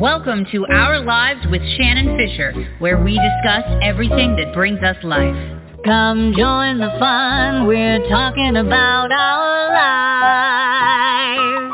Welcome to Our Lives with Shannon Fisher, where we discuss everything that brings us life. Come join the fun. We're talking about our lives.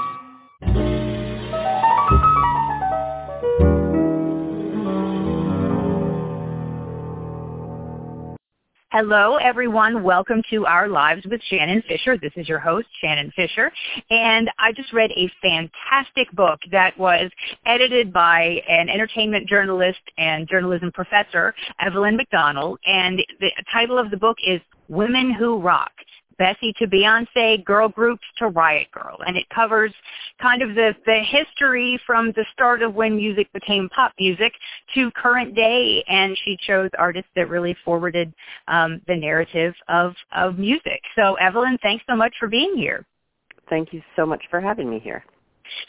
Hello, everyone. Welcome to Our Lives with Shannon Fisher. This is your host, Shannon Fisher. And I just read a fantastic book that was edited by an entertainment journalist and journalism professor, Evelyn McDonnell. And the title of the book is Women Who Rock. Bessie to Beyonce, girl groups to Riot Grrrl. And it covers kind of the, the history from the start of when music became pop music to current day. And she chose artists that really forwarded um, the narrative of, of music. So Evelyn, thanks so much for being here. Thank you so much for having me here.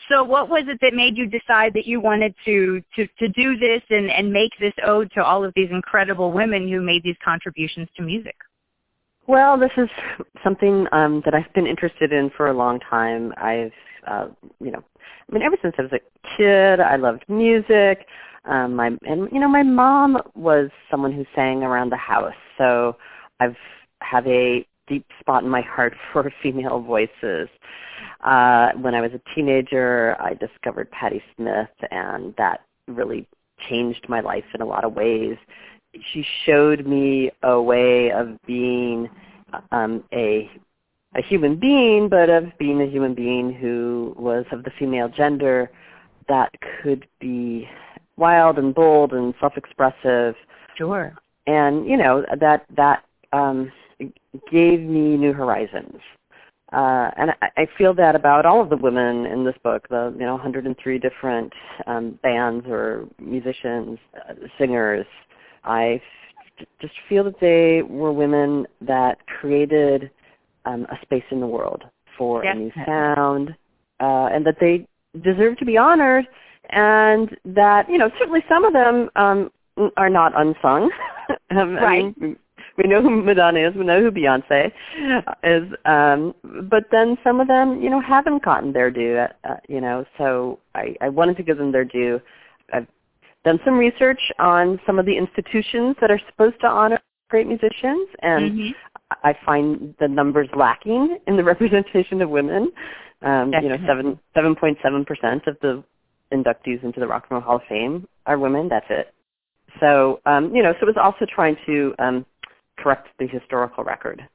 So what was it that made you decide that you wanted to, to, to do this and, and make this ode to all of these incredible women who made these contributions to music? Well, this is something um, that I've been interested in for a long time. I've, uh, you know, I mean, ever since I was a kid, I loved music. Um, my and you know, my mom was someone who sang around the house, so I've have a deep spot in my heart for female voices. Uh, when I was a teenager, I discovered Patti Smith, and that really changed my life in a lot of ways she showed me a way of being um, a a human being, but of being a human being who was of the female gender that could be wild and bold and self-expressive. Sure. And you know that that um, gave me new horizons. Uh, and I, I feel that about all of the women in this book, the you know 103 different um, bands or musicians, uh, singers, I f- just feel that they were women that created um, a space in the world for yes. a new sound, uh, and that they deserve to be honored, and that you know certainly some of them um, are not unsung. um, right. I mean, we know who Madonna is. We know who Beyonce is. Um, but then some of them, you know, haven't gotten their due. Uh, you know, so I, I wanted to give them their due. Done some research on some of the institutions that are supposed to honor great musicians, and mm-hmm. I find the numbers lacking in the representation of women. Um, you know, seven seven point seven percent of the inductees into the Rock and Roll Hall of Fame are women. That's it. So um, you know, so it was also trying to um, correct the historical record.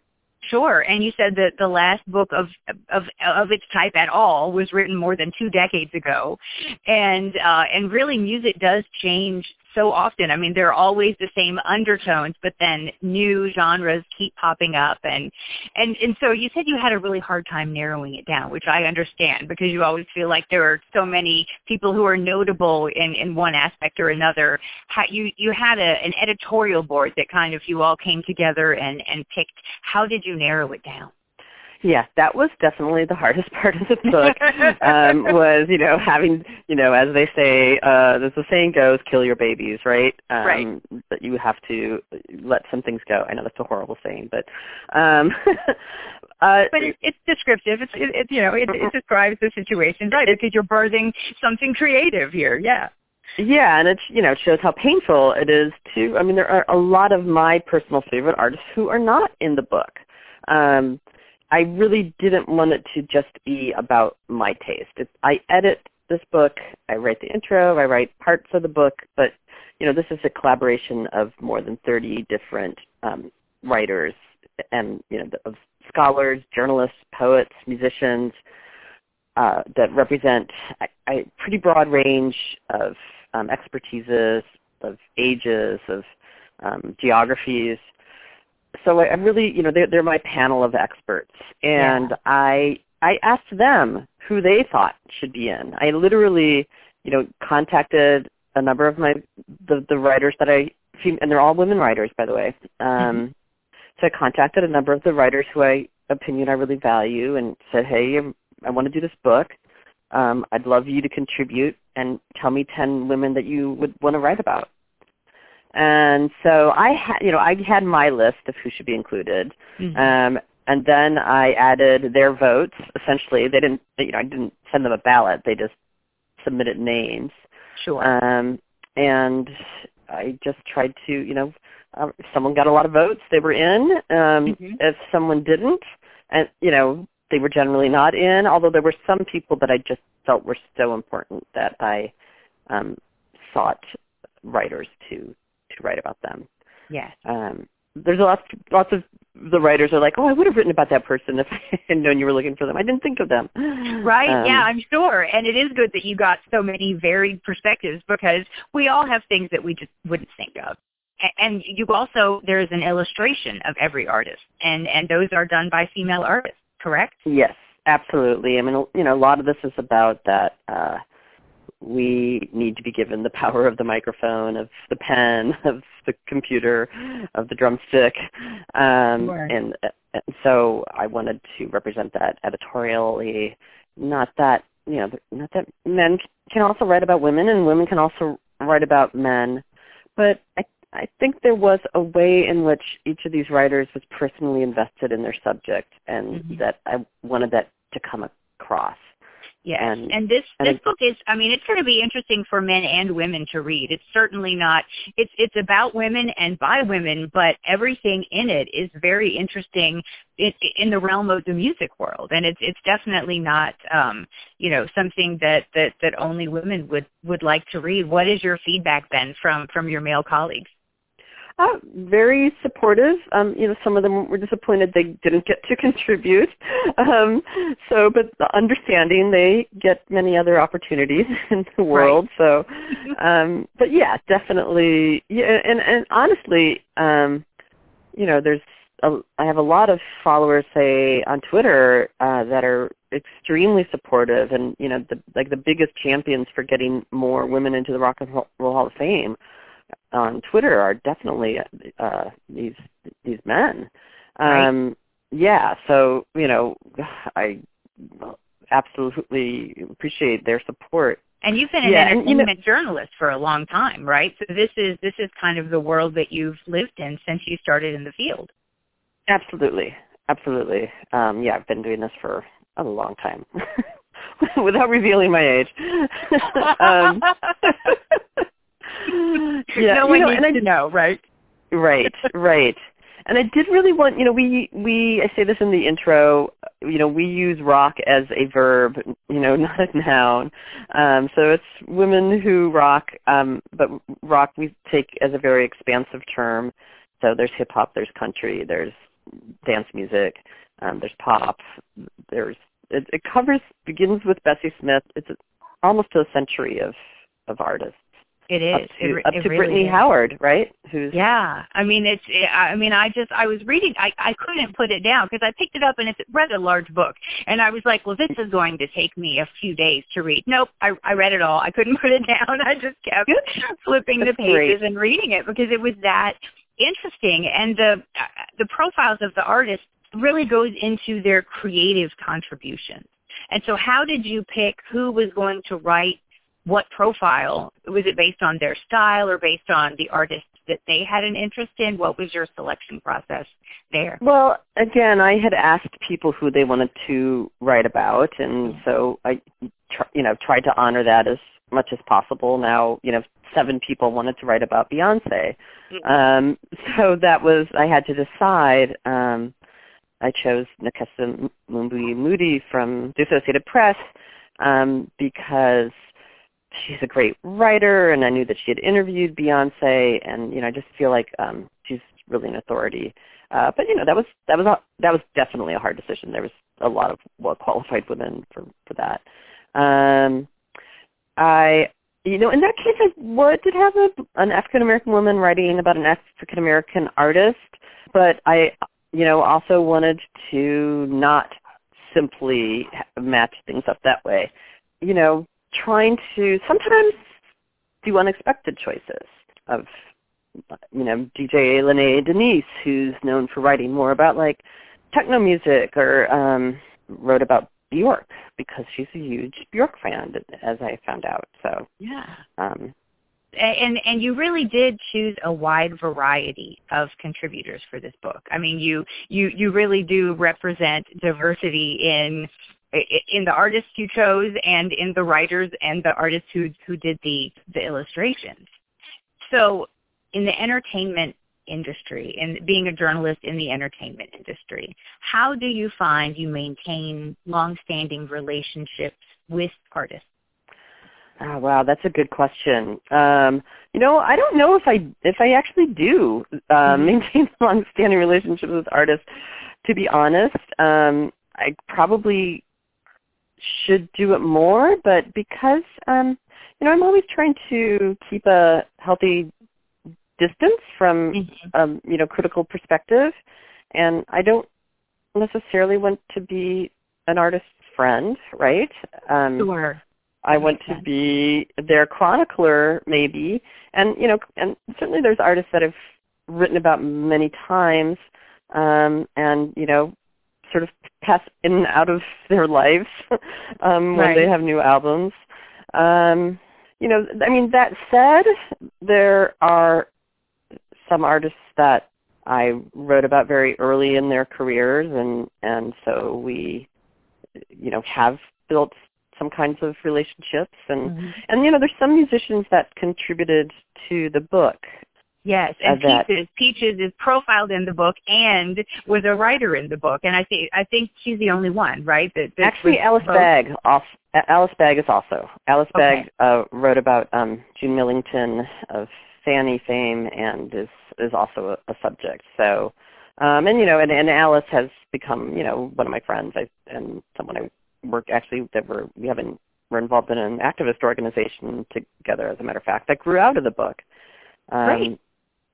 Sure, and you said that the last book of of of its type at all was written more than two decades ago, and uh, and really music does change so often. I mean, there are always the same undertones, but then new genres keep popping up, and and and so you said you had a really hard time narrowing it down, which I understand because you always feel like there are so many people who are notable in in one aspect or another. How, you you had a, an editorial board that kind of you all came together and and picked. How did you narrow it down? Yeah, that was definitely the hardest part of the book. um, was you know having you know as they say, uh, as the saying goes, kill your babies, right? Um, right. That you have to let some things go. I know that's a horrible saying, but um, uh, but it, it's descriptive. It's it, it you know it, it describes the situation, right? Because you're birthing something creative here. Yeah. Yeah, and it you know it shows how painful it is to. I mean, there are a lot of my personal favorite artists who are not in the book. Um, I really didn't want it to just be about my taste. It, I edit this book, I write the intro, I write parts of the book, but you know this is a collaboration of more than 30 different um, writers and you know of scholars, journalists, poets, musicians uh, that represent a, a pretty broad range of um, expertises, of ages, of um, geographies so I, am really, you know, they're, they're my panel of experts, and yeah. I I asked them who they thought should be in. I literally, you know, contacted a number of my the the writers that I and they're all women writers, by the way. Um, mm-hmm. So I contacted a number of the writers who I opinion I really value, and said, hey, I'm, I want to do this book. Um, I'd love you to contribute and tell me ten women that you would want to write about. And so I had, you know, I had my list of who should be included. Mm-hmm. Um, and then I added their votes. Essentially, they didn't, you know, I didn't send them a ballot. They just submitted names. Sure. Um, and I just tried to, you know, um, if someone got a lot of votes, they were in. Um, Mhm. If someone didn't, and you know, they were generally not in. Although there were some people that I just felt were so important that I um, sought writers to to write about them. Yes. Um, there's lots lots of the writers are like, oh, I would have written about that person if I had known you were looking for them. I didn't think of them. Right, Um, yeah, I'm sure. And it is good that you got so many varied perspectives because we all have things that we just wouldn't think of. And you also, there's an illustration of every artist, and, and those are done by female artists, correct? Yes, absolutely. I mean, you know, a lot of this is about that uh, we need to be given the power of the microphone, of the pen, of the computer, of the drumstick, um, Sure. and, and so I wanted to represent that editorially. Not that you know, not that men can also write about women, and women can also write about men, but I I think there was a way in which each of these writers was personally invested in their subject, and Mhm. that I wanted that to come across. Yes, And- and, this and this it- book is. I mean, it's going to be interesting for men and women to read. It's certainly not. It's it's about women and by women, but everything in it is very interesting in, in the realm of the music world, and it's it's definitely not. Um, you know, something that that that only women would would like to read. What is your feedback then from from your male colleagues? Uh, very supportive. Um, you know, some of them were disappointed they didn't get to contribute. Um, so, but understanding they get many other opportunities in the world. So, um, but yeah, definitely. Yeah, and and honestly, um, you know, there's a, I have a lot of followers, say on Twitter, uh, that are extremely supportive, and you know, the, like the biggest champions for getting more women into the Rock and Roll Hall of Fame on Twitter are definitely uh, these these men. Right. Um, yeah, so you know, I absolutely appreciate their support. And you've been an Yeah, and, you know- entertainment journalist for a long time, right? So this is this is kind of the world that you've lived in since you started in the field. Absolutely, absolutely. Um, yeah, I've been doing this for a long time, without revealing my age. um, yeah, no you know, needs and I, to know, right? Right, right. And I did really want, you know, we we I say this in the intro, you know, we use rock as a verb, you know, not a noun. Um, so it's women who rock, um, but rock we take as a very expansive term. So there's hip hop, there's country, there's dance music, um, there's pop, there's it, it covers begins with Bessie Smith. It's almost a century of of artists It up is. to it, up it to really Brittany is. Howard, right? Who's Yeah, I mean it's. I mean, I just I was reading. I I couldn't put it down because I picked it up and it's read a large book, and I was like, well, this is going to take me a few days to read. Nope, I I read it all. I couldn't put it down. I just kept flipping the pages great. and reading it because it was that interesting, and the uh, the profiles of the artists really goes into their creative contributions. And so, how did you pick who was going to write what profile? Was it based on their style or based on the artists that they had an interest in? What was your selection process there? Well, again, I had asked people who they wanted to write about, and so I, tr- you know, tried to honor that as much as possible. Now, you know, seven people wanted to write about Beyonce, um, so that was I had to decide. Um, I chose Nekesa Mumbi Moody from the Associated Press um, because she's a great writer, and I knew that she had interviewed Beyonce, and you know, I just feel like um, she's really an authority. Uh, but you know, that was that was a, that was definitely a hard decision. There was a lot of well qualified women for for that. Um, I, you know, in that case, I would did have a, an African American woman writing about an African American artist, but I, you know, also wanted to not simply match things up that way. You know, trying to sometimes do unexpected choices of you know DJ Lene Denise, who's known for writing more about like techno music, or um, wrote about Bjork because she's a huge Bjork fan, as I found out. So, Yeah. um, and and you really did choose a wide variety of contributors for this book. I mean, you you you really do represent diversity in in the artists you chose and in the writers and the artists who who did the the illustrations. So in the entertainment industry and being a journalist in the entertainment industry, how do you find you maintain long-standing relationships with artists? Oh, wow, that's a good question. Um, you know, I don't know if I if I actually do uh, mm-hmm. maintain long-standing relationships with artists. To be honest, um, I probably should do it more, but because um, you know, I'm always trying to keep a healthy distance from mm-hmm. um, you know critical perspective, and I don't necessarily want to be an artist's friend, right? Um, sure. I want to be their chronicler, maybe, and you know, and certainly there's artists that I've written about many times, um, and you know, sort of pass in and out of their lives um, right. when they have new albums. Um, you know, I mean, that said, there are some artists that I wrote about very early in their careers, and and so we, you know, have built some kinds of relationships, and mm-hmm. and you know, there's some musicians that contributed to the book. Yes, and Peaches, Peaches is profiled in the book and was a writer in the book, and I think I think she's the only one, right? That, that actually Alice both. Bag, off, Alice Bag is also Alice okay. Bag uh, wrote about um, June Millington of Fanny fame and is is also a, a subject. So, um, and you know, and, and Alice has become you know one of my friends I, and someone I work actually that we're we haven't we're involved in an activist organization together. As a matter of fact, that grew out of the book. Um, Great.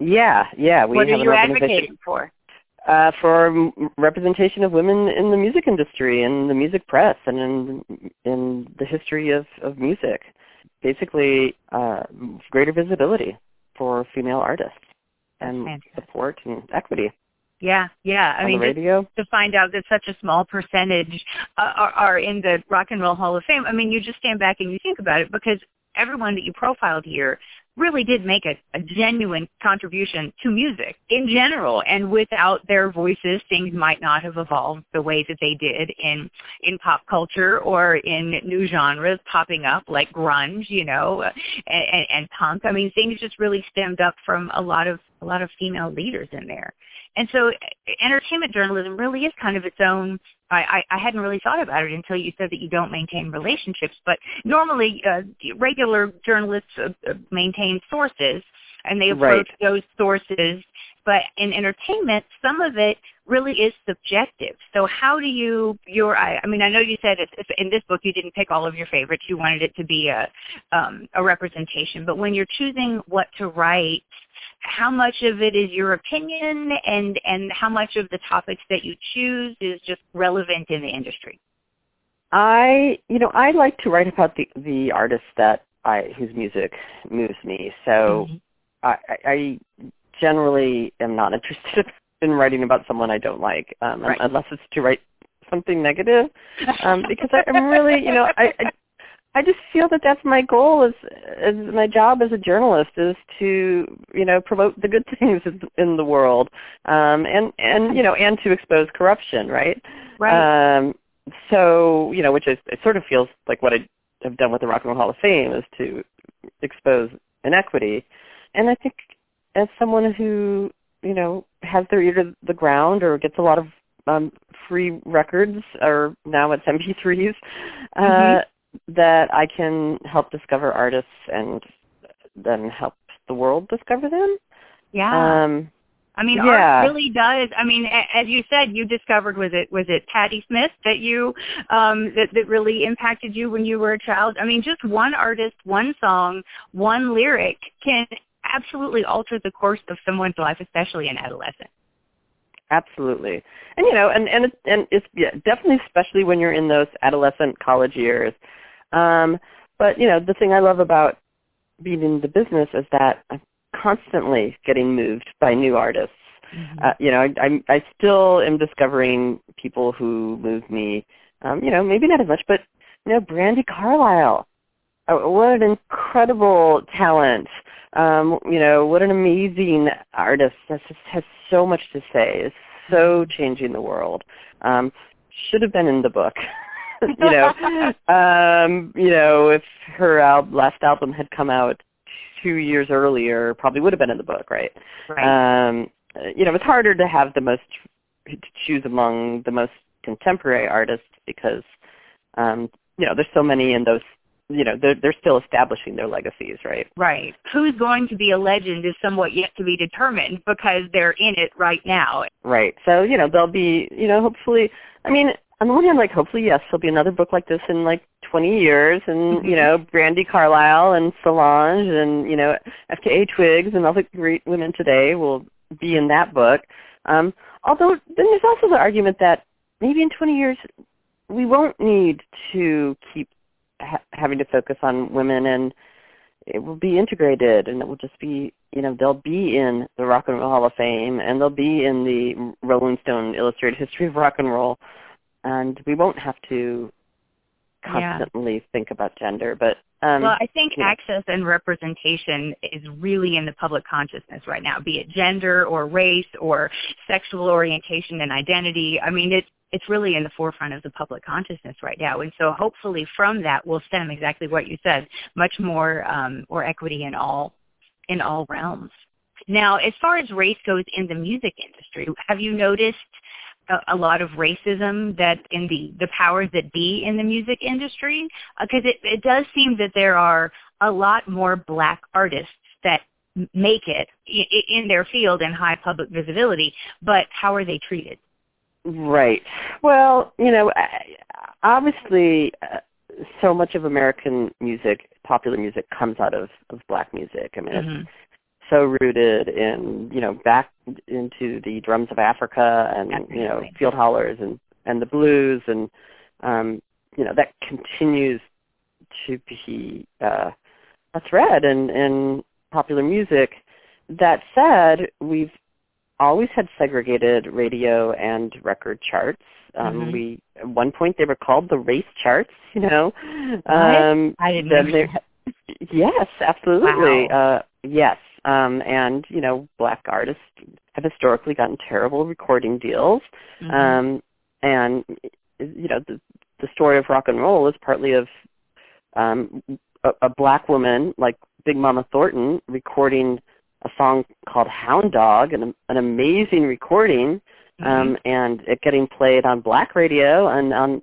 Yeah, yeah. We what have are you advocating for? Uh, for representation of women in the music industry and the music press and in in the history of, of music. Basically, uh, greater visibility for female artists and support and equity. Yeah, yeah. I on mean. To, to find out that such a small percentage uh, are, are in the Rock and Roll Hall of Fame. I mean, you just stand back and you think about it because everyone that you profiled here really did make a, a genuine contribution to music in general. And without their voices, things might not have evolved the way that they did in in pop culture or in new genres popping up like grunge, you know, uh, and, and punk. I mean, things just really stemmed up from a lot of a lot of female leaders in there. And so entertainment journalism really is kind of its own I, I, hadn't really thought about it until you said that you don't maintain relationships. But normally, uh, regular journalists uh, uh, maintain sources, and they approach right. those sources. But in entertainment, some of it really is subjective. So how do you your I, I mean I know you said it, in this book you didn't pick all of your favorites. You wanted it to be a um, a representation. But when you're choosing what to write how much of it is your opinion and, and how much of the topics that you choose is just relevant in the industry? I, you know, I like to write about the, the artists that I, whose music moves me. So mm-hmm. I, I generally am not interested in writing about someone I don't like, um, right. unless it's to write something negative, um, because I, I'm really, you know, I, I I just feel that that's my goal as as my job as a journalist is to you know promote the good things in the world um and and you know and to expose corruption right right um so you know which is it sort of feels like what I have done with the Rock and Roll Hall of Fame is to expose inequity and I think as someone who you know has their ear to the ground or gets a lot of um free records or now it's MP3s uh mm-hmm that I can help discover artists and then help the world discover them. Yeah. Um, I mean, yeah. art really does. I mean, as you said, you discovered was it was it Patti Smith that you um, that that really impacted you when you were a child. I mean, just one artist, one song, one lyric can absolutely alter the course of someone's life, especially in adolescence. Absolutely, and you know, and and it, and it's yeah, definitely, especially when you're in those adolescent college years. Um, but you know, the thing I love about being in the business is that I'm constantly getting moved by new artists. Mm-hmm. Uh, you know, I, I'm, I still am discovering people who move me. Um, you know, maybe not as much, but you know, Brandi Carlile. Uh, what an incredible talent. Um, you know, what an amazing artist. That just has so much to say. Is so mm-hmm. changing the world. Um, should have been in the book. you know, um, you know, if her al- last album had come out two years earlier, probably would have been in the book, right? Right. Um, you know, it's harder to have the most to choose among the most contemporary artists because, um, you know, there's so many in those. You know, they're they're still establishing their legacies, right? Right. Who's going to be a legend is somewhat yet to be determined because they're in it right now. Right. So, you know, they'll be, you know, hopefully, I mean, on the one hand, like, hopefully, yes, there'll be another book like this in like 20 years and, you know, Brandi Carlile and Solange and, you know, FKA Twigs and all the great women today will be in that book. Um, although then there's also the argument that maybe in 20 years we won't need to keep ha- having to focus on women and it will be integrated and it will just be you know they'll be in the rock and roll hall of fame and they'll be in the rolling stone illustrated history of rock and roll and we won't have to Yeah. constantly think about gender but um well, I think yeah. access and representation is really in the public consciousness right now, be it gender or race or sexual orientation and identity. I mean, it's it's really in the forefront of the public consciousness right now, and so hopefully from that will stem exactly what you said, much more um, or equity in all in all realms. Now, as far as race goes in the music industry, have you noticed a, a lot of racism that in the the powers that be in the music industry? Because it it does seem that there are a lot more black artists that make it in their field and high public visibility, but how are they treated? Right. Well, you know, obviously, uh, so much of American music, popular music, comes out of of black music. I mean, it's Mhm. so rooted in you know back into the drums of Africa and you know field hollers and and the blues and um, you know that continues to be uh, a thread in in popular music. That said, we've always had segregated radio and record charts. Um, Mhm. We at one point they were called the race charts. You know, um, I didn't there- Yes, absolutely. Wow. Uh, yes, um, and you know, black artists have historically gotten terrible recording deals, Mhm. um, and you know, the the story of rock and roll is partly of um, a, a black woman like Big Mama Thornton recording a song called Hound Dog, an, an amazing recording, um, and it getting played on black radio and on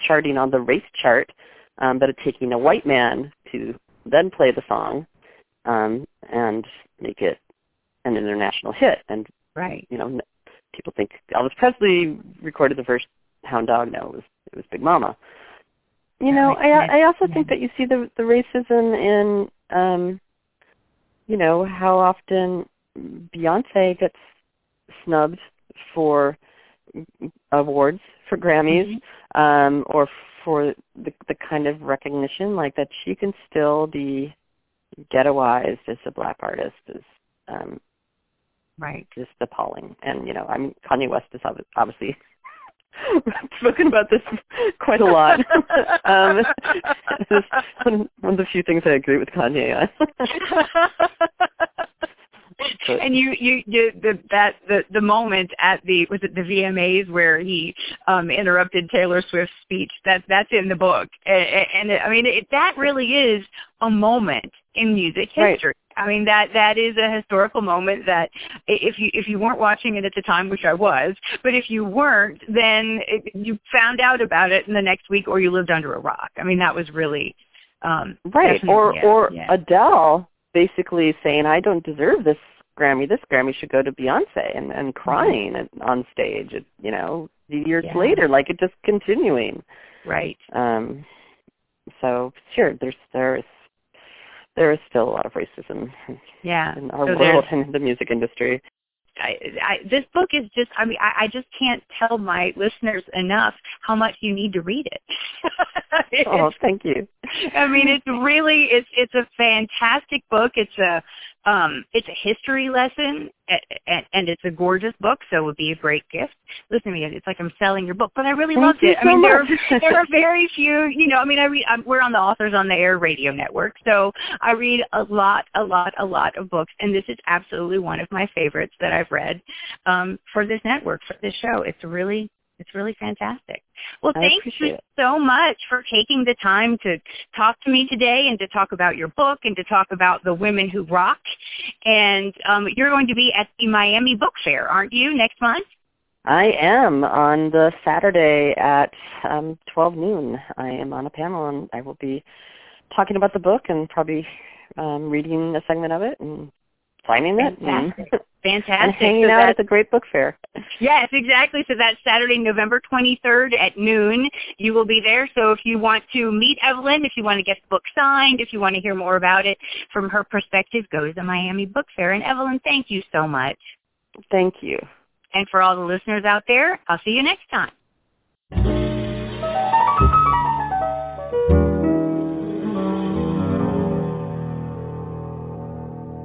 charting on the race chart, um, but it taking a white man to then play the song um, and make it an international hit. And right. you know, people think Elvis Presley recorded the first Hound Dog. No, it was it was Big Mama. You know, I I also think that you see the the racism in um, you know how often Beyonce gets snubbed for awards for Grammys Mhm. um, or for the the kind of recognition like that she can still be ghettoized as a black artist is um, Right. just appalling. And you know, I mean, Kanye West is ob- obviously spoken about this quite a lot. um, it's one, one of the few things I agree with Kanye on. But- and you, you, you, the, that, the, the moment at the, was it the VMAs where he um, interrupted Taylor Swift's speech? That, that's in the book, and, and I mean, it, that really is a moment in music Right. I mean, that that is a historical moment that if you if you weren't watching it at the time, which I was, but if you weren't, then it, you found out about it in the next week, or you lived under a rock. I mean, that was really um, right. Or yeah, or yeah. Adele basically saying, "I don't deserve this Grammy. This Grammy should go to Beyonce," and and crying at, on stage. It, you know, years Yeah. later, like it just continuing. right. Um, so sure, there's there's there is still a lot of racism Yeah. in our So world and in the music industry. I, I, this book is just, I mean, I, I just can't tell my listeners enough how much you need to read it. Oh, thank you. I mean, it's really, it's, it's a fantastic book. It's a, um, it's a history lesson and, and it's a gorgeous book, so it would be a great gift. Listen to me, it's like I'm selling your book, but I really Thank loved it. I mean, there, are, there are very few, you know, I mean, I read, I'm, we're on the Authors on the Air radio network, so I read a lot, a lot, a lot of books, and this is absolutely one of my favorites that I've read um, for this network, for this show. It's really, It's really fantastic. Well, I thank you it. so much for taking the time to talk to me today and to talk about your book and to talk about the women who rock. And um, you're going to be at the Miami Book Fair, aren't you, next month? I am on the Saturday at um, 12 noon. I am on a panel and I will be talking about the book and probably um, reading a segment of it and signing it. Fantastic. Fantastic. and hanging so out at the Great Book Fair. Yes, exactly. So that's Saturday, November 23rd at noon. You will be there. So if you want to meet Evelyn, if you want to get the book signed, if you want to hear more about it from her perspective, go to the Miami Book Fair. And Evelyn, thank you so much. Thank you. And for all the listeners out there, I'll see you next time.